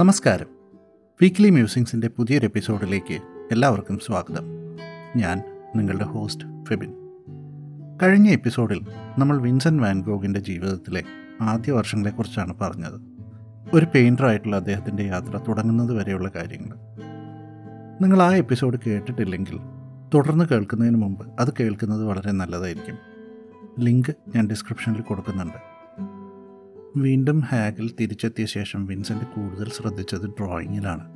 നമസ്കാരം. വീക്ക്ലി മ്യൂസിങ്സിന്റെ പുതിയൊരു എപ്പിസോഡിലേക്ക് എല്ലാവർക്കും സ്വാഗതം. ഞാൻ നിങ്ങളുടെ ഹോസ്റ്റ് ഫെബിൻ. കഴിഞ്ഞ എപ്പിസോഡിൽ നമ്മൾ വിൻസെന്റ് വാൻഗോഗിന്റെ ജീവിതത്തിലെ ആദ്യ വർഷങ്ങളെക്കുറിച്ചാണ് പറഞ്ഞത്. ഒരു പെയിന്ററായിട്ടുള്ള അദ്ദേഹത്തിന്റെ യാത്ര തുടങ്ങുന്നത് വരെയുള്ള കാര്യങ്ങൾ. നിങ്ങൾ ആ എപ്പിസോഡ് കേട്ടിട്ടില്ലെങ്കിൽ തുടർന്ന് കേൾക്കുന്നതിന് മുമ്പ് അത് കേൾക്കുന്നത് വളരെ നല്ലതായിരിക്കും. ലിങ്ക് ഞാൻ ഡിസ്ക്രിപ്ഷനിൽ കൊടുക്കുന്നുണ്ട്. വീണ്ടും ഹാഗിൽ തിരിച്ചെത്തിയ ശേഷം വിൻസെന്റ് കൂടുതൽ ശ്രദ്ധിച്ചത് ഡ്രോയിങ്ങിലാണ്.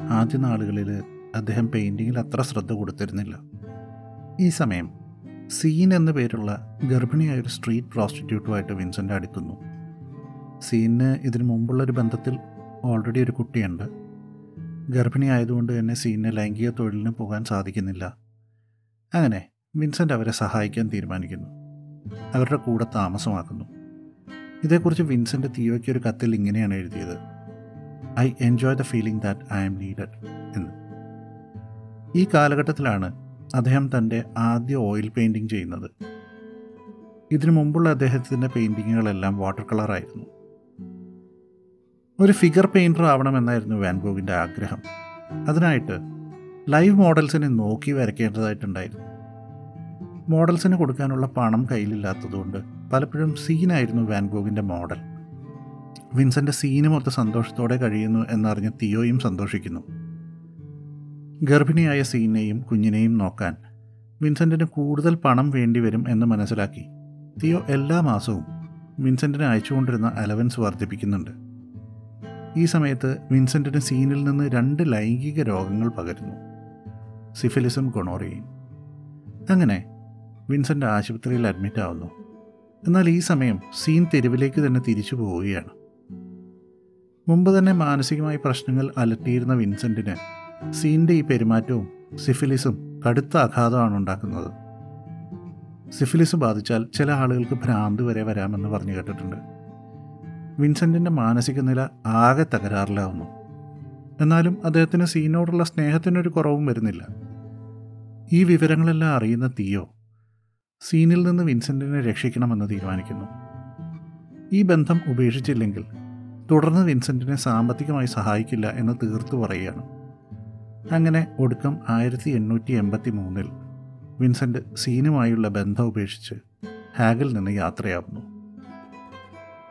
ആദ്യ നാളുകളിൽ അദ്ദേഹം പെയിന്റിങ്ങിൽ അത്ര ശ്രദ്ധ കൊടുത്തിരുന്നില്ല. ഈ സമയം സീൻ എന്ന പേരുള്ള ഗർഭിണിയായ ഒരു സ്ട്രീറ്റ് പ്രോസ്റ്റിറ്റ്യൂട്ടുമായിട്ട് വിൻസെന്റ് അടുക്കുന്നു. സീനിന് ഇതിനു മുമ്പുള്ളൊരു ബന്ധത്തിൽ ഓൾറെഡി ഒരു കുട്ടിയുണ്ട്. ഗർഭിണി ആയതുകൊണ്ട് തന്നെ സീനിന് ലൈംഗിക തൊഴിലിന് പോകാൻ സാധിക്കുന്നില്ല. അങ്ങനെ വിൻസെന്റ് അവരെ സഹായിക്കാൻ തീരുമാനിക്കുന്നു. അവരുടെ കൂടെ താമസമാക്കുന്നു. ഇതേക്കുറിച്ച് വിൻസെന്റ് തീവയ്ക്ക് ഒരു കത്തിൽ ഇങ്ങനെയാണ് എഴുതിയത്. I enjoy the feeling that I am needed എന്ന്. ഈ കാലഘട്ടത്തിലാണ് അദ്ദേഹം തന്റെ ആദ്യ ഓയിൽ പെയിൻറിങ് ചെയ്യുന്നത്. ഇതിനു മുമ്പുള്ള അദ്ദേഹത്തിന്റെ പെയിന്റിങ്ങുകളെല്ലാം വാട്ടർ കളറായിരുന്നു. ഒരു ഫിഗർ പെയിന്റർ ആവണമെന്നായിരുന്നു വാൻഗോഗിന്റെ ആഗ്രഹം. അതിനായിട്ട് ലൈവ് മോഡൽസിനെ നോക്കി വരയ്ക്കേണ്ടതായിട്ടുണ്ടായിരുന്നു. മോഡൽസിന് കൊടുക്കാനുള്ള പണം കയ്യിലില്ലാത്തതുകൊണ്ട് പലപ്പോഴും സീനായിരുന്നു വാൻഗോഗിന്റെ മോഡൽ. വിൻസെന്റെ സീനും ഒത്ത് സന്തോഷത്തോടെ കഴിയുന്നു എന്നറിഞ്ഞ് തിയോയും സന്തോഷിക്കുന്നു. ഗർഭിണിയായ സീനെയും കുഞ്ഞിനെയും നോക്കാൻ വിൻസെന്റിന് കൂടുതൽ പണം വേണ്ടിവരും എന്ന് മനസ്സിലാക്കി. തിയോ എല്ലാ മാസവും വിൻസെന്റിന് അയച്ചുകൊണ്ടിരുന്ന അലവൻസ് വർദ്ധിപ്പിക്കുന്നുണ്ട്. ഈ സമയത്ത് വിൻസെന്റിന് സീനിൽ നിന്ന് രണ്ട് ലൈംഗിക രോഗങ്ങൾ പകരുന്നു. സിഫിലിസും ഗൊണോറിയയും. അങ്ങനെ വിൻസെന്റ് ആശുപത്രിയിൽ അഡ്മിറ്റ് ആവുന്നു എന്നാൽ ഈ സമയം സീൻ തെരുവിലേക്ക് തന്നെ തിരിച്ചു പോവുകയാണ്. മുമ്പ് തന്നെ മാനസികമായി പ്രശ്നങ്ങൾ അലട്ടിയിരുന്ന വിൻസെന്റിന് സീന്റെ ഈ പെരുമാറ്റവും സിഫിലിസും കടുത്ത ആഘാതമാണ് ഉണ്ടാക്കുന്നത്. സിഫിലിസ് ബാധിച്ചാൽ ചില ആളുകൾക്ക് ഭ്രാന്ത് വരെ വരാമെന്ന് പറഞ്ഞു കേട്ടിട്ടുണ്ട്. വിൻസെന്റിന്റെ മാനസിക നില ആകെ തകരാറിലാവുന്നു. എന്നാലും അദ്ദേഹത്തിന് സീനോടുള്ള സ്നേഹത്തിനൊരു കുറവും വരുന്നില്ല. ഈ വിവരങ്ങളെല്ലാം അറിയുന്ന തീയോ? സീനിൽ നിന്ന് വിൻസെന്റിനെ രക്ഷിക്കണമെന്ന് തീരുമാനിക്കുന്നു. ഈ ബന്ധം ഉപേക്ഷിച്ചില്ലെങ്കിൽ തുടർന്ന് വിൻസെന്റിനെ സാമ്പത്തികമായി സഹായിക്കില്ല എന്ന് തീർത്തു പറയുകയാണ്. അങ്ങനെ ഒടുക്കം ആയിരത്തി എണ്ണൂറ്റി എൺപത്തി മൂന്നിൽ വിൻസെന്റ് സീനുമായുള്ള ബന്ധം ഉപേക്ഷിച്ച് ഹാഗിൽ നിന്ന് യാത്രയാവുന്നു.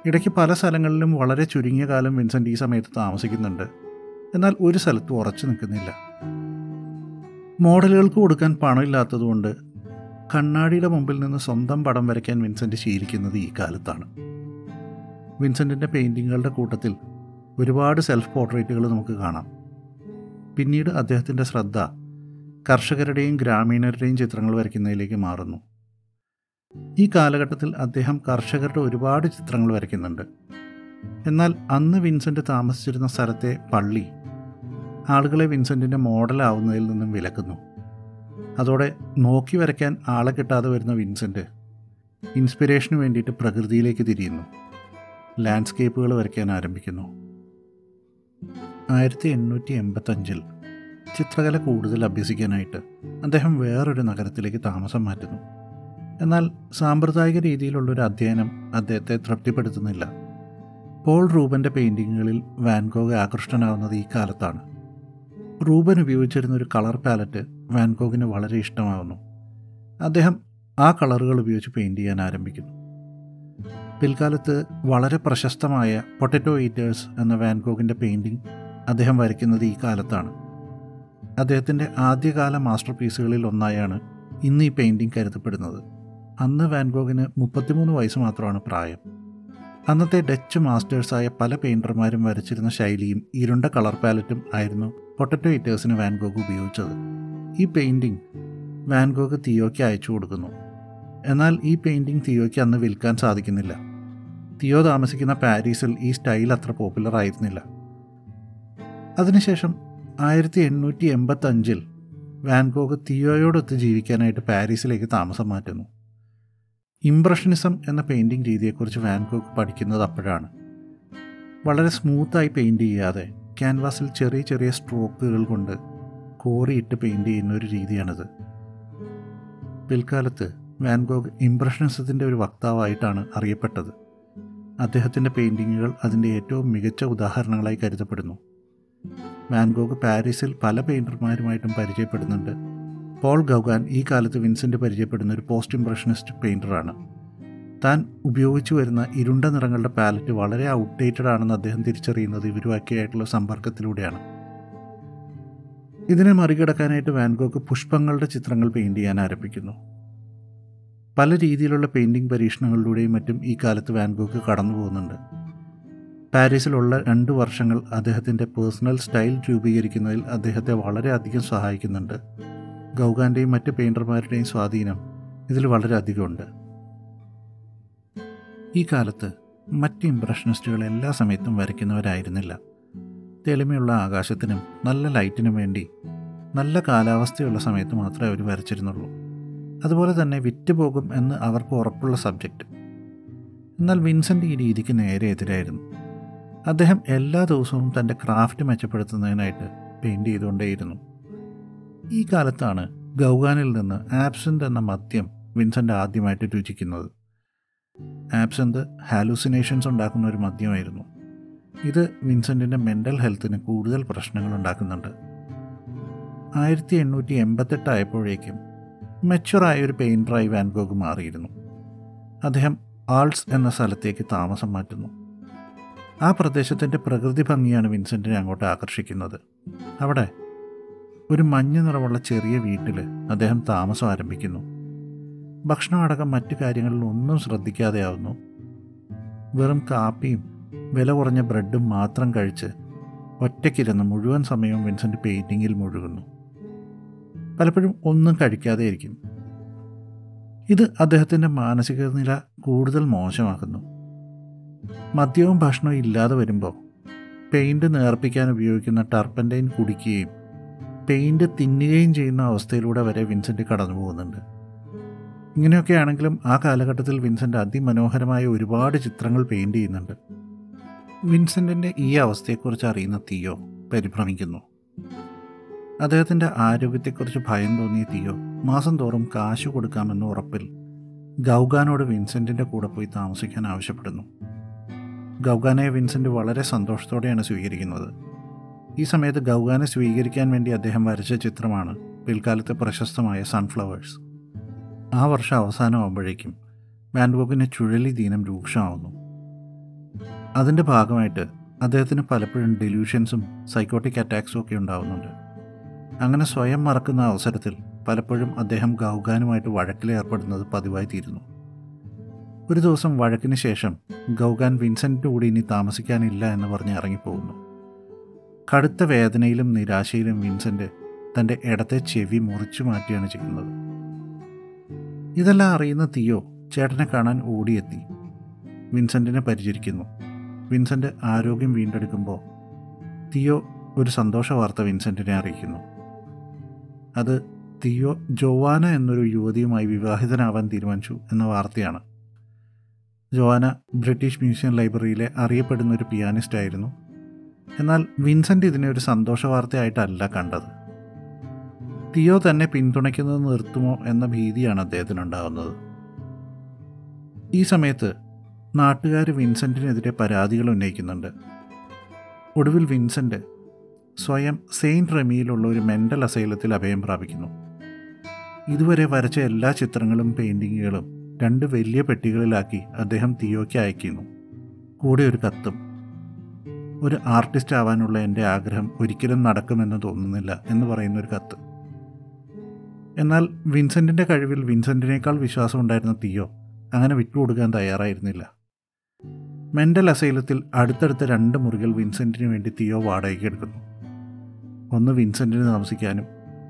ഇടയ്ക്ക് പല സ്ഥലങ്ങളിലും വളരെ ചുരുങ്ങിയ കാലം വിൻസെന്റ് ഈ സമയത്ത് താമസിക്കുന്നുണ്ട്. എന്നാൽ ഒരു സ്ഥലത്തും ഉറച്ചു നിൽക്കുന്നില്ല. മോഡലുകൾക്ക് കൊടുക്കാൻ പണമില്ലാത്തതുകൊണ്ട് കണ്ണാടിയുടെ മുമ്പിൽ നിന്ന് സ്വന്തം പടം വരയ്ക്കാൻ വിൻസെന്റ് ശീലിക്കുന്നത് ഈ കാലത്താണ്. വിൻസെന്റിന്റെ പെയിന്റിങ്ങുകളുടെ കൂട്ടത്തിൽ ഒരുപാട് സെൽഫ് പോർട്രേറ്റുകൾ നമുക്ക് കാണാം. പിന്നീട് അദ്ദേഹത്തിന്റെ ശ്രദ്ധ കർഷകരുടെയും ഗ്രാമീണരുടെയും ചിത്രങ്ങൾ വരയ്ക്കുന്നതിലേക്ക് മാറുന്നു. ഈ കാലഘട്ടത്തിൽ അദ്ദേഹം കർഷകരുടെ ഒരുപാട് ചിത്രങ്ങൾ വരയ്ക്കുന്നുണ്ട്. എന്നാൽ അന്ന് വിൻസെന്റ് താമസിച്ചിരുന്ന സ്ഥലത്തെ പള്ളി ആളുകളെ വിൻസെന്റിന്റെ മോഡലാവുന്നതിൽ നിന്നും വിലക്കുന്നു. അതോടെ നോക്കി വരയ്ക്കാൻ ആളെ കിട്ടാതെ വരുന്ന വിൻസെന്റ് ഇൻസ്പിറേഷന് വേണ്ടിയിട്ട് പ്രകൃതിയിലേക്ക് തിരിയുന്നു. ലാൻഡ്സ്കേപ്പുകൾ വരയ്ക്കാൻ ആരംഭിക്കുന്നു. ആയിരത്തി എണ്ണൂറ്റി എൺപത്തഞ്ചിൽ ചിത്രകല കൂടുതൽ അഭ്യസിക്കാനായിട്ട് അദ്ദേഹം വേറൊരു നഗരത്തിലേക്ക് താമസം മാറ്റുന്നു. എന്നാൽ സാമ്പ്രദായിക രീതിയിലുള്ളൊരു അധ്യയനം അദ്ദേഹത്തെ തൃപ്തിപ്പെടുത്തുന്നില്ല. പോൾ റൂബന്റെ പെയിന്റിങ്ങുകളിൽ വാൻഗോഗ് ആകൃഷ്ടനാവുന്നത് ഈ കാലത്താണ്. റൂബൻ ഉപയോഗിച്ചിരുന്ന ഒരു കളർ പാലറ്റ് വാൻകോഗിന് വളരെ ഇഷ്ടമാവുന്നു. അദ്ദേഹം ആ കളറുകൾ ഉപയോഗിച്ച് പെയിന്റ് ചെയ്യാൻ ആരംഭിക്കുന്നു. പിൽക്കാലത്ത് വളരെ പ്രശസ്തമായ പൊട്ടറ്റോ ഈറ്റേഴ്സ് എന്ന വാൻകോഗിന്റെ പെയിന്റിംഗ് അദ്ദേഹം വരയ്ക്കുന്നത് ഈ കാലത്താണ്. അദ്ദേഹത്തിന്റെ ആദ്യകാല മാസ്റ്റർ പീസുകളിൽ ഒന്നായാണ് ഇന്ന് ഈ പെയിന്റിംഗ് കരുതപ്പെടുന്നത്. അന്ന് വാൻഗോഗിന് മുപ്പത്തിമൂന്ന് വയസ്സ് മാത്രമാണ് പ്രായം. അന്നത്തെ ഡച്ച് മാസ്റ്റേഴ്സായ പല പെയിന്റർമാരും വരച്ചിരുന്ന ശൈലിയും ഇരുണ്ട കളർ പാലറ്റും ആയിരുന്നു പൊട്ടറ്റോ ഇറ്റേഴ്സിന് വാൻഗോഗ് ഉപയോഗിച്ചത്. ഈ പെയിന്റിംഗ് വാൻഗോഗ് തിയോയ്ക്ക് അയച്ചു കൊടുക്കുന്നു. എന്നാൽ ഈ പെയിന്റിംഗ് തിയോയ്ക്ക് അന്ന് വിൽക്കാൻ സാധിക്കുന്നില്ല. തിയോ താമസിക്കുന്ന പാരീസിൽ ഈ സ്റ്റൈൽ അത്ര പോപ്പുലർ ആയിരുന്നില്ല. അതിനുശേഷം ആയിരത്തി എണ്ണൂറ്റി എൺപത്തഞ്ചിൽ വാൻഗോഗ് തിയോയോടൊത്ത് ജീവിക്കാനായിട്ട് പാരീസിലേക്ക് താമസം മാറ്റുന്നു. ഇംപ്രഷനിസം എന്ന പെയിന്റിംഗ് രീതിയെക്കുറിച്ച് വാൻഗോഗ് പഠിക്കുന്നത് അപ്പോഴാണ്. വളരെ സ്മൂത്തായി പെയിന്റ് ചെയ്യാതെ ക്യാൻവാസിൽ ചെറിയ ചെറിയ സ്ട്രോക്കുകൾ കൊണ്ട് കോറിയിട്ട് പെയിന്റ് ചെയ്യുന്ന ഒരു രീതിയാണിത്. പിൽക്കാലത്ത് വാൻഗോഗ് ഇംപ്രഷനിസത്തിന്റെ ഒരു വക്താവായിട്ടാണ് അറിയപ്പെട്ടത്. അദ്ദേഹത്തിന്റെ പെയിന്റിങ്ങുകൾ അതിന്റെ ഏറ്റവും മികച്ച ഉദാഹരണങ്ങളായി കരുതപ്പെടുന്നു. വാൻഗോഗ് പാരീസിൽ പല പെയിന്റർമാരുമായിട്ടും പരിചയപ്പെടുന്നുണ്ട്. പോൾ ഗൗഗാൻ ഈ കാലത്ത് വിൻസെന്റ് പരിചയപ്പെടുന്ന ഒരു പോസ്റ്റ് ഇംപ്രഷനിസ്റ്റ് പെയിന്ററാണ്. താൻ ഉപയോഗിച്ചു വരുന്ന ഇരുണ്ട നിറങ്ങളുടെ പാലറ്റ് വളരെ ഔട്ട്ഡേറ്റഡ് ആണെന്ന് അദ്ദേഹം തിരിച്ചറിയുന്നത് ഇവരുമാക്കിയായിട്ടുള്ള സമ്പർക്കത്തിലൂടെയാണ്. ഇതിനെ മറികടക്കാനായിട്ട് വാൻഗോക്ക് പുഷ്പങ്ങളുടെ ചിത്രങ്ങൾ പെയിന്റ് ചെയ്യാൻ ആരംഭിക്കുന്നു. പല രീതിയിലുള്ള പെയിന്റിംഗ് പരീക്ഷണങ്ങളിലൂടെയും മറ്റും ഈ കാലത്ത് വാൻഗോക്ക് കടന്നു പോകുന്നുണ്ട്. പാരീസിലുള്ള രണ്ട് വർഷങ്ങൾ അദ്ദേഹത്തിന്റെ പേഴ്സണൽ സ്റ്റൈൽ രൂപീകരിക്കുന്നതിൽ അദ്ദേഹത്തെ വളരെയധികം സഹായിക്കുന്നുണ്ട്. ഗൗഗാന്റെയും മറ്റ് പെയിന്റർമാരുടെയും സ്വാധീനം ഇതിൽ വളരെ അധികമുണ്ട്. ഈ കാലത്ത് മറ്റ് ഇംപ്രഷനിസ്റ്റുകൾ എല്ലാ സമയത്തും വരയ്ക്കുന്നവരായിരുന്നില്ല. തെളിമയുള്ള ആകാശത്തിനും നല്ല ലൈറ്റിനും വേണ്ടി നല്ല കാലാവസ്ഥയുള്ള സമയത്ത് മാത്രമേ അവർ വരച്ചിരുന്നുള്ളൂ. അതുപോലെ തന്നെ വിറ്റുപോകും എന്ന് അവർക്ക് ഉറപ്പുള്ള സബ്ജക്റ്റ് എന്നാൽ വിൻസെന്റ് ഈ രീതിക്ക് നേരെ എതിരായിരുന്നു. അദ്ദേഹം എല്ലാ ദിവസവും തന്റെ ക്രാഫ്റ്റ് മെച്ചപ്പെടുത്തുന്നതിനായിട്ട് പെയിന്റ് ചെയ്തുകൊണ്ടേയിരുന്നു. ഈ കാലത്താണ് ഗൗഗാനിൽ നിന്ന് ആബ്സെന്റ് എന്ന മദ്യം വിൻസെന്റ് ആദ്യമായിട്ട് രുചിക്കുന്നത്. ആബ്സെന്റ് ഹാലൂസിനേഷൻസ് ഉണ്ടാക്കുന്ന ഒരു മദ്യമായിരുന്നു. ഇത് വിൻസെന്റിന്റെ മെന്റൽ ഹെൽത്തിന് കൂടുതൽ പ്രശ്നങ്ങൾ ഉണ്ടാക്കുന്നുണ്ട്. ആയിരത്തി എണ്ണൂറ്റി എൺപത്തെട്ടായപ്പോഴേക്കും മെച്ചുറായ ഒരു പെയിന്ററായി വാൻഗോഗ് മാറിയിരുന്നു. അദ്ദേഹം ആൾസ് എന്ന സ്ഥലത്തേക്ക് താമസം മാറ്റുന്നു. ആ പ്രദേശത്തിന്റെ പ്രകൃതി ഭംഗിയാണ് വിൻസെന്റിനെ അങ്ങോട്ട് ആകർഷിക്കുന്നത്. അവിടെ ഒരു മഞ്ഞ നിറമുള്ള ചെറിയ വീട്ടിൽ അദ്ദേഹം താമസം ആരംഭിക്കുന്നു. ഭക്ഷണം അടക്കം മറ്റു കാര്യങ്ങളിൽ ഒന്നും ശ്രദ്ധിക്കാതെയാവുന്നു. വെറും കാപ്പിയും വില കുറഞ്ഞ ബ്രെഡും മാത്രം കഴിച്ച് ഒറ്റയ്ക്കിരുന്ന് മുഴുവൻ സമയവും വിൻസെന്റ് പെയിന്റിങ്ങിൽ മുഴുകുന്നു. പലപ്പോഴും ഒന്നും കഴിക്കാതെ ഇരിക്കും ഇത് അദ്ദേഹത്തിന്റെ മാനസിക നില കൂടുതൽ മോശമാക്കുന്നു. മദ്യവും ഭക്ഷണവും ഇല്ലാതെ വരുമ്പോൾ പെയിന്റ് നേർപ്പിക്കാൻ ഉപയോഗിക്കുന്ന ടർപ്പന്റൈൻ കുടിക്കുകയും പെയിന്റ് തിന്നുകയും ചെയ്യുന്ന അവസ്ഥയിലൂടെ വരെ വിൻസെന്റ് കടന്നു പോകുന്നുണ്ട് ഇങ്ങനെയൊക്കെ ആണെങ്കിലും ആ കാലഘട്ടത്തിൽ വിൻസെന്റ് അതിമനോഹരമായ ഒരുപാട് ചിത്രങ്ങൾ പെയിന്റ് ചെയ്യുന്നുണ്ട്. വിൻസെന്റിന്റെ ഈ അവസ്ഥയെക്കുറിച്ച് അറിയുന്ന തിയോ പരിഭ്രമിക്കുന്നു. അദ്ദേഹത്തിന്റെ ആരോഗ്യത്തെക്കുറിച്ച് ഭയം തോന്നിയ തിയോ മാസം തോറും കാശ് കൊടുക്കാമെന്ന ഉറപ്പിൽ ഗൗഗാനോട് വിൻസെന്റിന്റെ കൂടെ പോയി താമസിക്കാൻ ആവശ്യപ്പെടുന്നു. ഗൗഗാനെ വിൻസെന്റ് വളരെ സന്തോഷത്തോടെയാണ് സ്വീകരിക്കുന്നത്. ഈ സമയത്ത് ഗൗഗാനെ സ്വീകരിക്കാൻ വേണ്ടി അദ്ദേഹം വരച്ച ചിത്രമാണ് പിൽക്കാലത്തെ പ്രശസ്തമായ സൺഫ്ലവേഴ്സ്. ആ വർഷം അവസാനമാകുമ്പോഴേക്കും വാൻഗോഗിന് ചുഴലി ദീനം രൂക്ഷമാവുന്നു. അതിന്റെ ഭാഗമായിട്ട് അദ്ദേഹത്തിന് പലപ്പോഴും ഡെലൂഷൻസും സൈക്കോട്ടിക് അറ്റാക്സും ഒക്കെ ഉണ്ടാവുന്നുണ്ട്. അങ്ങനെ സ്വയം മറക്കുന്ന അവസരത്തിൽ പലപ്പോഴും അദ്ദേഹം ഗൗഗാനുമായിട്ട് വഴക്കിലേർപ്പെടുന്നത് പതിവായി തീരുന്നു. ഒരു ദിവസം വഴക്കിന് ശേഷം ഗൗഗാൻ വിൻസെന്റിന്റെ കൂടി ഇനി താമസിക്കാനില്ല എന്ന് പറഞ്ഞ് ഇറങ്ങിപ്പോകുന്നു. കടുത്ത വേദനയിലും നിരാശയിലും വിൻസെന്റ് തന്റെ ഇടത്തെ ചെവി മുറിച്ചു മാറ്റിയാണ് ചെയ്യുന്നത്. ഇതെല്ലാം അറിയുന്ന തിയോ ചേട്ടനെ കാണാൻ ഓടിയെത്തി. വിൻസെന്റിനെ പരിചരിക്കുന്നു. വിൻസെന്റ് ആരോഗ്യം വീണ്ടെടുക്കുമ്പോൾ തിയോ ഒരു സന്തോഷ വാർത്ത വിൻസെന്റിനെ അറിയിക്കുന്നു. അത് തിയോ ജോവാന എന്നൊരു യുവതിയുമായി വിവാഹിതനാവാൻ തീരുമാനിച്ചു എന്ന വാർത്തയാണ്. ജോവാന ബ്രിട്ടീഷ് മ്യൂസിയം ലൈബ്രറിയിലെ അറിയപ്പെടുന്ന ഒരു പിയാനിസ്റ്റ് ആയിരുന്നു എന്നാൽ വിൻസെന്റ് ഇതിനെ ഒരു സന്തോഷ വാർത്തയായിട്ടല്ല കണ്ടത്. തിയോ തന്നെ പിന്തുണയ്ക്കുന്നത് നിർത്തുമോ എന്ന ഭീതിയാണ് അദ്ദേഹത്തിനുണ്ടാകുന്നത് ഈ സമയത്ത് നാട്ടുകാർ വിൻസെന്റിനെതിരെ പരാതികൾ ഉന്നയിക്കുന്നുണ്ട്. ഒടുവിൽ വിൻസെന്റ് സ്വയം സെയിന്റ് റെമിയിലുള്ള ഒരു മെന്റൽ അസൈലത്തിൽ അഭയം പ്രാപിക്കുന്നു. ഇതുവരെ വരച്ച എല്ലാ ചിത്രങ്ങളും പെയിന്റിങ്ങുകളും രണ്ട് വലിയ പെട്ടികളിലാക്കി അദ്ദേഹം തിയോയ്ക്ക് അയക്കുന്നു. കൂടെ ഒരു കത്തും. ഒരു ആർട്ടിസ്റ്റ് ആവാനുള്ള എന്റെ ആഗ്രഹം ഒരിക്കലും നടക്കുമെന്ന് തോന്നുന്നില്ല എന്ന് പറയുന്ന ഒരു കത്ത്. എന്നാൽ വിൻസെന്റിന്റെ കഴിവിൽ വിൻസെന്റിനേക്കാൾ വിശ്വാസം ഉണ്ടായിരുന്ന തിയോ അങ്ങനെ വിട്ടുകൊടുക്കാൻ തയ്യാറായിരുന്നില്ല. മെന്റൽ അസൈലത്തിൽ അടുത്തടുത്ത രണ്ട് മുറികൾ വിൻസെന്റിന് വേണ്ടി തിയോ വാടകയ്ക്ക് എടുക്കുന്നു. ഒന്ന് വിൻസെന്റിന് താമസിക്കാനും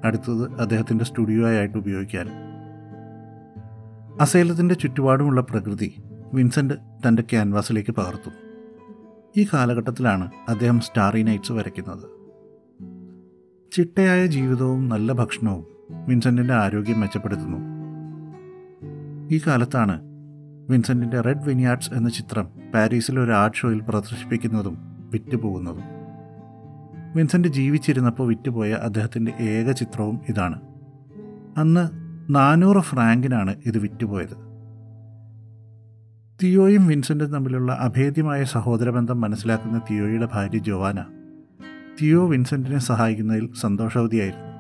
അടുത്തത് അദ്ദേഹത്തിന്റെ സ്റ്റുഡിയോ ആയിട്ട് ഉപയോഗിക്കാനും. അസൈലത്തിന്റെ ചുറ്റുപാടുമുള്ള പ്രകൃതി വിൻസെന്റ് തന്റെ ക്യാൻവാസിലേക്ക് പകർത്തു. ഈ കാലഘട്ടത്തിലാണ് അദ്ദേഹം സ്റ്റാറി നൈറ്റ്സ് വരയ്ക്കുന്നത്. ചിട്ടയായ ജീവിതവും നല്ല ഭക്ഷണവും വിൻസെന്റിന്റെ ആരോഗ്യം മെച്ചപ്പെടുത്തുന്നു. ഈ കാലത്താണ് വിൻസെന്റിന്റെ റെഡ് വിനിയാർഡ്സ് എന്ന ചിത്രം പാരീസിലെ ഒരു ആർട്ട് ഷോയിൽ പ്രദർശിപ്പിക്കുന്നതും വിറ്റുപോകുന്നതും. വിൻസെന്റ് ജീവിച്ചിരുന്നപ്പോൾ വിറ്റുപോയ അദ്ദേഹത്തിന്റെ ഏക ചിത്രവും ഇതാണ്. അന്ന് നാനൂറ് ഫ്രാങ്കിനാണ് ഇത് വിറ്റുപോയത്. തിയോയും വിൻസെന്റും തമ്മിലുള്ള അഭേദ്യമായ സഹോദരബന്ധം മനസ്സിലാക്കുന്ന തിയോയുടെ ഭാര്യ ജോവാന തിയോ വിൻസെന്റിനെ സഹായിക്കുന്നതിൽ സന്തോഷവതിയായിരുന്നു.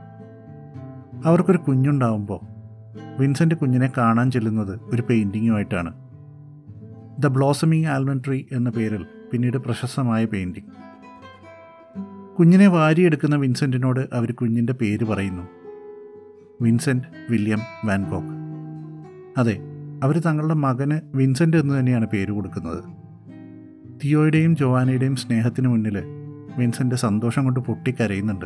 അവർക്കൊരു കുഞ്ഞുണ്ടാവുമ്പോൾ വിൻസെന്റ് കുഞ്ഞിനെ കാണാൻ ചെല്ലുന്നത് ഒരു പെയിന്റിങ്ങുമായിട്ടാണ്. ദ ബ്ലോസമിങ് ആൽമെൻട്രി ട്രീ എന്ന പേരിൽ പിന്നീട് പ്രശസ്തമായ പെയിന്റിങ്. കുഞ്ഞിനെ വാരിയെടുക്കുന്ന വിൻസെന്റിനോട് അവർ കുഞ്ഞിന്റെ പേര് പറയുന്നു. വിൻസെന്റ് വില്യം വാൻകോക്ക് അതെ അവർ തങ്ങളുടെ മകന് വിൻസെന്റ് എന്ന് തന്നെയാണ് പേര് കൊടുക്കുന്നത്. തിയോയുടെയും ജോവാനയുടെയും സ്നേഹത്തിന് മുന്നിൽ വിൻസെന്റ് സന്തോഷം കൊണ്ട് പൊട്ടിക്കരയുന്നുണ്ട്.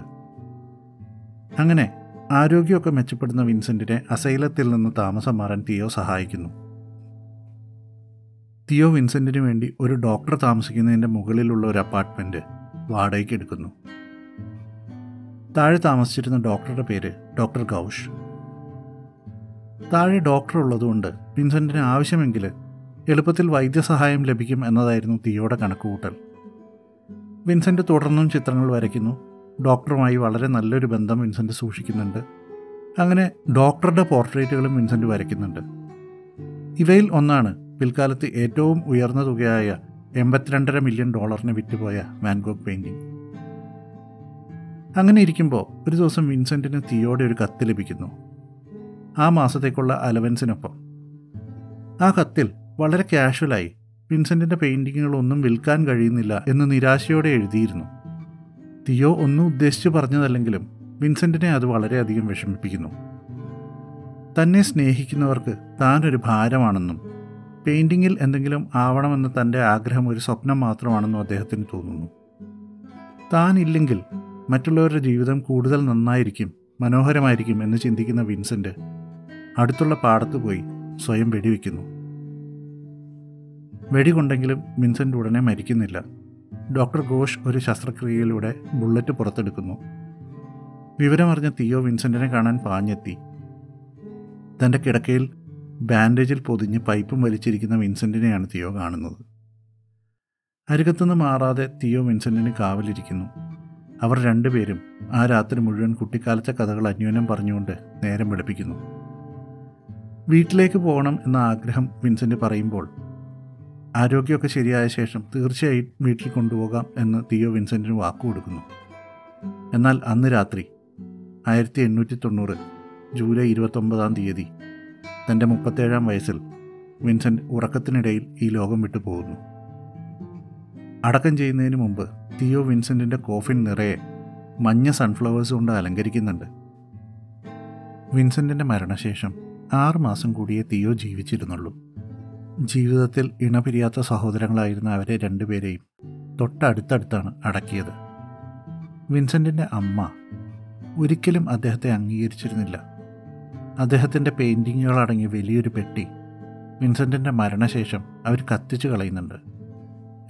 അങ്ങനെ ആരോഗ്യമൊക്കെ മെച്ചപ്പെടുന്ന വിൻസെന്റിനെ അസൈലത്തിൽ നിന്ന് താമസം മാറാൻ തിയോ സഹായിക്കുന്നു. തിയോ വിൻസെന്റിന് വേണ്ടി ഒരു ഡോക്ടർ താമസിക്കുന്നതിന്റെ മുകളിലുള്ള ഒരു അപ്പാർട്ട്മെന്റ് വാടകയ്ക്ക് എടുക്കുന്നു. താഴെ താമസിച്ചിരുന്ന ഡോക്ടറുടെ പേര് ഡോക്ടർ ഗൗഷ്. താഴെ ഡോക്ടർ ഉള്ളതുകൊണ്ട് വിൻസെന്റിന് ആവശ്യമെങ്കിൽ എളുപ്പത്തിൽ വൈദ്യസഹായം ലഭിക്കും എന്നതായിരുന്നു തിയോയുടെ കണക്കുകൂട്ടൽ. വിൻസെന്റ് തുടർന്നും ചിത്രങ്ങൾ വരയ്ക്കുന്നു. ഡോക്ടറുമായി വളരെ നല്ലൊരു ബന്ധം വിൻസെന്റ് സൂക്ഷിക്കുന്നുണ്ട്. അങ്ങനെ ഡോക്ടറുടെ പോർട്രേറ്റുകളും വിൻസെന്റ് വരയ്ക്കുന്നുണ്ട്. ഇവയിൽ ഒന്നാണ് പിൽക്കാലത്ത് ഏറ്റവും ഉയർന്ന തുകയായ എൺപത്തിരണ്ടര മില്യൺ ഡോളറിന് വിറ്റുപോയ വാൻഗോഗ് പെയിന്റിംഗ് അങ്ങനെ ഇരിക്കുമ്പോൾ ഒരു ദിവസം വിൻസെന്റിന് തീയോടെ ഒരു കത്ത് ലഭിക്കുന്നു. ആ മാസത്തേക്കുള്ള അലവൻസിനൊപ്പം. ആ കത്തിൽ വളരെ കാഷ്വലായി വിൻസെന്റിന്റെ പെയിന്റിങ്ങുകളൊന്നും വിൽക്കാൻ കഴിയുന്നില്ല എന്ന് നിരാശയോടെ എഴുതിയിരുന്നു. തിയോ ഒന്നും ഉദ്ദേശിച്ചു പറഞ്ഞതല്ലെങ്കിലും വിൻസെന്റിനെ അത് വളരെയധികം വിഷമിപ്പിക്കുന്നു. തന്നെ സ്നേഹിക്കുന്നവർക്ക് താനൊരു ഭാരമാണെന്നും പെയിന്റിങ്ങിൽ എന്തെങ്കിലും ആവണമെന്ന് തന്റെ ആഗ്രഹം ഒരു സ്വപ്നം മാത്രമാണെന്നും അദ്ദേഹത്തിന് തോന്നുന്നു. താനില്ലെങ്കിൽ മറ്റുള്ളവരുടെ ജീവിതം കൂടുതൽ നന്നായിരിക്കും മനോഹരമായിരിക്കും എന്ന് ചിന്തിക്കുന്ന വിൻസെന്റ് അടുത്തുള്ള പാടത്ത് പോയി സ്വയം വെടിവെക്കുന്നു. വെടികൊണ്ടെങ്കിലും വിൻസെന്റ് ഉടനെ മരിക്കുന്നില്ല. ഡോക്ടർ ഘോഷ് ഒരു ശസ്ത്രക്രിയയിലൂടെ ബുള്ളറ്റ് പുറത്തെടുക്കുന്നു. വിവരമറിഞ്ഞ തിയോ വിൻസെന്റിനെ കാണാൻ പാഞ്ഞെത്തി. തന്റെ കിടക്കയിൽ ബാൻഡേജിൽ പൊതിഞ്ഞ് പൈപ്പും വലിച്ചിരിക്കുന്ന വിൻസെന്റിനെയാണ് തിയോ കാണുന്നത്. അരികത്തുനിന്ന് മാറാതെ തിയോ വിൻസെന്റിന് കാവലിരിക്കുന്നു. അവർ രണ്ടുപേരും ആ രാത്രി മുഴുവൻ കുട്ടിക്കാലത്തെ കഥകൾ അന്യോന്യം പറഞ്ഞുകൊണ്ട് നേരം വെളുപ്പിക്കുന്നു. വീട്ടിലേക്ക് പോകണം എന്ന ആഗ്രഹം വിൻസെന്റ് പറയുമ്പോൾ ആരോഗ്യമൊക്കെ ശരിയായ ശേഷം തീർച്ചയായും വീട്ടിൽ കൊണ്ടുപോകാം എന്ന് തിയോ വിൻസെന്റിന് വാക്കു കൊടുക്കുന്നു. എന്നാൽ അന്ന് രാത്രി ആയിരത്തി എണ്ണൂറ്റി തൊണ്ണൂറ് ജൂലൈ ഇരുപത്തൊമ്പതാം തീയതി തന്റെ മുപ്പത്തേഴാം വയസ്സിൽ വിൻസെന്റ് ഉറക്കത്തിനിടയിൽ ഈ ലോകം വിട്ടു പോകുന്നു. അടക്കം ചെയ്യുന്നതിന് മുമ്പ് തിയോ വിൻസെന്റിന്റെ കോഫിൻ നിറയെ മഞ്ഞ സൺഫ്ലവേഴ്സ് കൊണ്ട് അലങ്കരിക്കുന്നുണ്ട്. വിൻസെന്റിന്റെ മരണശേഷം ആറ് മാസം കൂടിയേ തിയോ ജീവിച്ചിരുന്നുള്ളൂ. ജീവിതത്തിൽ ഇണപിരിയാത്ത സഹോദരങ്ങളായിരുന്ന അവരെ രണ്ടുപേരെയും തൊട്ടടുത്തടുത്താണ് അടക്കിയത്. വിൻസെന്റിന്റെ അമ്മ ഒരിക്കലും അദ്ദേഹത്തെ അംഗീകരിച്ചിരുന്നില്ല. അദ്ദേഹത്തിന്റെ പെയിന്റിങ്ങുകളടങ്ങിയ വലിയൊരു പെട്ടി വിൻസെന്റിന്റെ മരണശേഷം അവർ കത്തിച്ചു കളയുന്നുണ്ട്.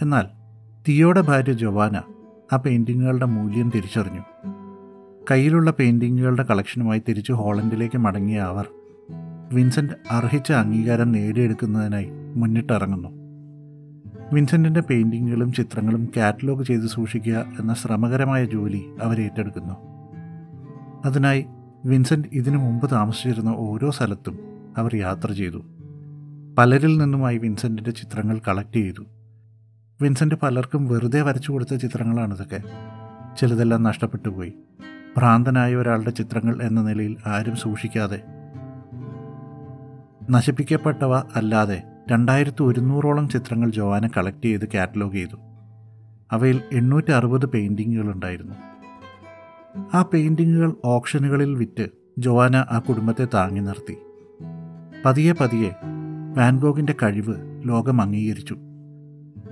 എന്നാൽ തിയോയുടെ ഭാര്യ ജൊവാന ആ പെയിന്റിങ്ങുകളുടെ മൂല്യം തിരിച്ചറിഞ്ഞു. കയ്യിലുള്ള പെയിന്റിങ്ങുകളുടെ കളക്ഷനുമായി തിരിച്ച് ഹോളണ്ടിലേക്ക് മടങ്ങിയ അവർ വിൻസെന്റ് അർഹിച്ച അംഗീകാരം നേടിയെടുക്കുന്നതിനായി മുന്നിട്ടിറങ്ങുന്നു. വിൻസെന്റിന്റെ പെയിന്റിങ്ങുകളും ചിത്രങ്ങളും കാറ്റലോഗ് ചെയ്ത് സൂക്ഷിക്കുക എന്ന ശ്രമകരമായ ജോലി അവരേറ്റെടുക്കുന്നു അതിനായി വിൻസെന്റ് ഇതിനു മുമ്പ് താമസിച്ചിരുന്ന ഓരോ സ്ഥലത്തും അവർ യാത്ര ചെയ്തു. പലരിൽ നിന്നുമായി വിൻസെന്റിന്റെ ചിത്രങ്ങൾ കളക്ട് ചെയ്തു. വിൻസെന്റ് പലർക്കും വെറുതെ വരച്ചു കൊടുത്ത ചിത്രങ്ങളാണിതൊക്കെ. ചിലതെല്ലാം നഷ്ടപ്പെട്ടു പോയി. ഭ്രാന്തനായ ഒരാളുടെ ചിത്രങ്ങൾ എന്ന നിലയിൽ ആരും സൂക്ഷിക്കാതെ നശിപ്പിക്കപ്പെട്ടവ അല്ലാതെ രണ്ടായിരത്തി ഒരുന്നൂറോളം ചിത്രങ്ങൾ ജോവാന കളക്ട് ചെയ്ത് കാറ്റലോഗ് ചെയ്തു. അവയിൽ എണ്ണൂറ്റി അറുപത് പെയിന്റിങ്ങുകളുണ്ടായിരുന്നു ആ പെയിന്റിങ്ങുകൾ ഓപ്ഷനുകളിൽ വിറ്റ് ജോവാന ആ കുടുംബത്തെ താങ്ങി നിർത്തി. പതിയെ പതിയെ വാൻഗോഗിന്റെ കഴിവ് ലോകം അംഗീകരിച്ചു.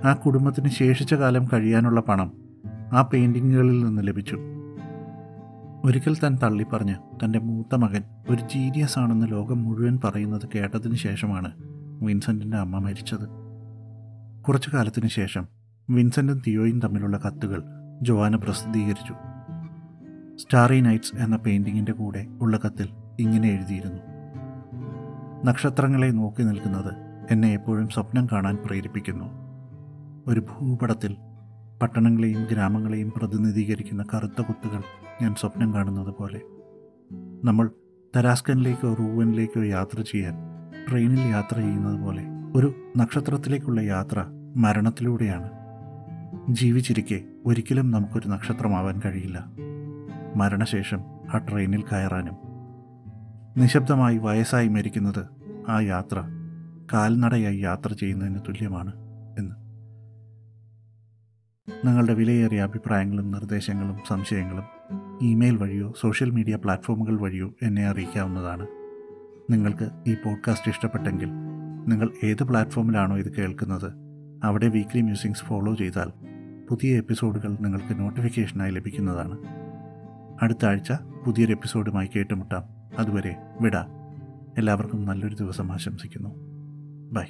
ആ കുടുംബത്തിന് ശേഷിച്ച കാലം കഴിയാനുള്ള പണം ആ പെയിന്റിങ്ങുകളിൽ നിന്ന് ലഭിച്ചു. ഒരിക്കൽ താൻ തള്ളിപ്പറഞ്ഞ് തന്റെ മൂത്ത മകൻ ഒരു ജീനിയസ് ആണെന്ന് ലോകം മുഴുവൻ പറയുന്നത് കേട്ടതിന് ശേഷമാണ് വിൻസെന്റിന്റെ അമ്മ മരിച്ചത്. കുറച്ചു കാലത്തിന് ശേഷം വിൻസെന്റും തിയോയും തമ്മിലുള്ള കത്തുകൾ ജോവാന പ്രസിദ്ധീകരിച്ചു. സ്റ്റാറി നൈറ്റ്സ് എന്ന പെയിന്റിങ്ങിന്റെ കൂടെ ഉള്ള കത്തിൽ ഇങ്ങനെ എഴുതിയിരുന്നു. നക്ഷത്രങ്ങളെ നോക്കി നിൽക്കുന്നത് എന്നെ എപ്പോഴും സ്വപ്നം കാണാൻ പ്രേരിപ്പിക്കുന്നു. ഒരു ഭൂപടത്തിൽ പട്ടണങ്ങളെയും ഗ്രാമങ്ങളെയും പ്രതിനിധീകരിക്കുന്ന കറുത്ത കുത്തുകൾ ഞാൻ സ്വപ്നം കാണുന്നത് പോലെ. നമ്മൾ തരാസ്കനിലേക്കോ റൂവനിലേക്കോ യാത്ര ചെയ്യാൻ ട്രെയിനിൽ യാത്ര ചെയ്യുന്നത് പോലെ ഒരു നക്ഷത്രത്തിലേക്കുള്ള യാത്ര മരണത്തിലൂടെയാണ്. ജീവിച്ചിരിക്കെ ഒരിക്കലും നമുക്കൊരു നക്ഷത്രമാവാൻ കഴിയില്ല. മരണശേഷം ആ ട്രെയിനിൽ കയറാനും. നിശബ്ദമായി വയസ്സായി മരിക്കുന്നത് ആ യാത്ര കാൽനടയായി യാത്ര ചെയ്യുന്നതിന് തുല്യമാണ് എന്ന്. നിങ്ങളുടെ വിലയേറിയ അഭിപ്രായങ്ങളും നിർദ്ദേശങ്ങളും സംശയങ്ങളും ഇമെയിൽ വഴിയോ സോഷ്യൽ മീഡിയ പ്ലാറ്റ്ഫോമുകൾ വഴിയോ എന്നെ അറിയിക്കാവുന്നതാണ്. നിങ്ങൾക്ക് ഈ പോഡ്കാസ്റ്റ് ഇഷ്ടപ്പെട്ടെങ്കിൽ നിങ്ങൾ ഏത് പ്ലാറ്റ്ഫോമിലാണോ ഇത് കേൾക്കുന്നത് അവിടെ വീക്ക്ലി മ്യൂസിക്സ് ഫോളോ ചെയ്താൽ പുതിയ എപ്പിസോഡുകൾ നിങ്ങൾക്ക് നോട്ടിഫിക്കേഷനായി ലഭിക്കുന്നതാണ്. അടുത്ത ആഴ്ച പുതിയൊരു എപ്പിസോഡുമായി കേട്ടുമുട്ടാം. അതുവരെ വിട. എല്ലാവർക്കും നല്ലൊരു ദിവസം ആശംസിക്കുന്നു. ബൈ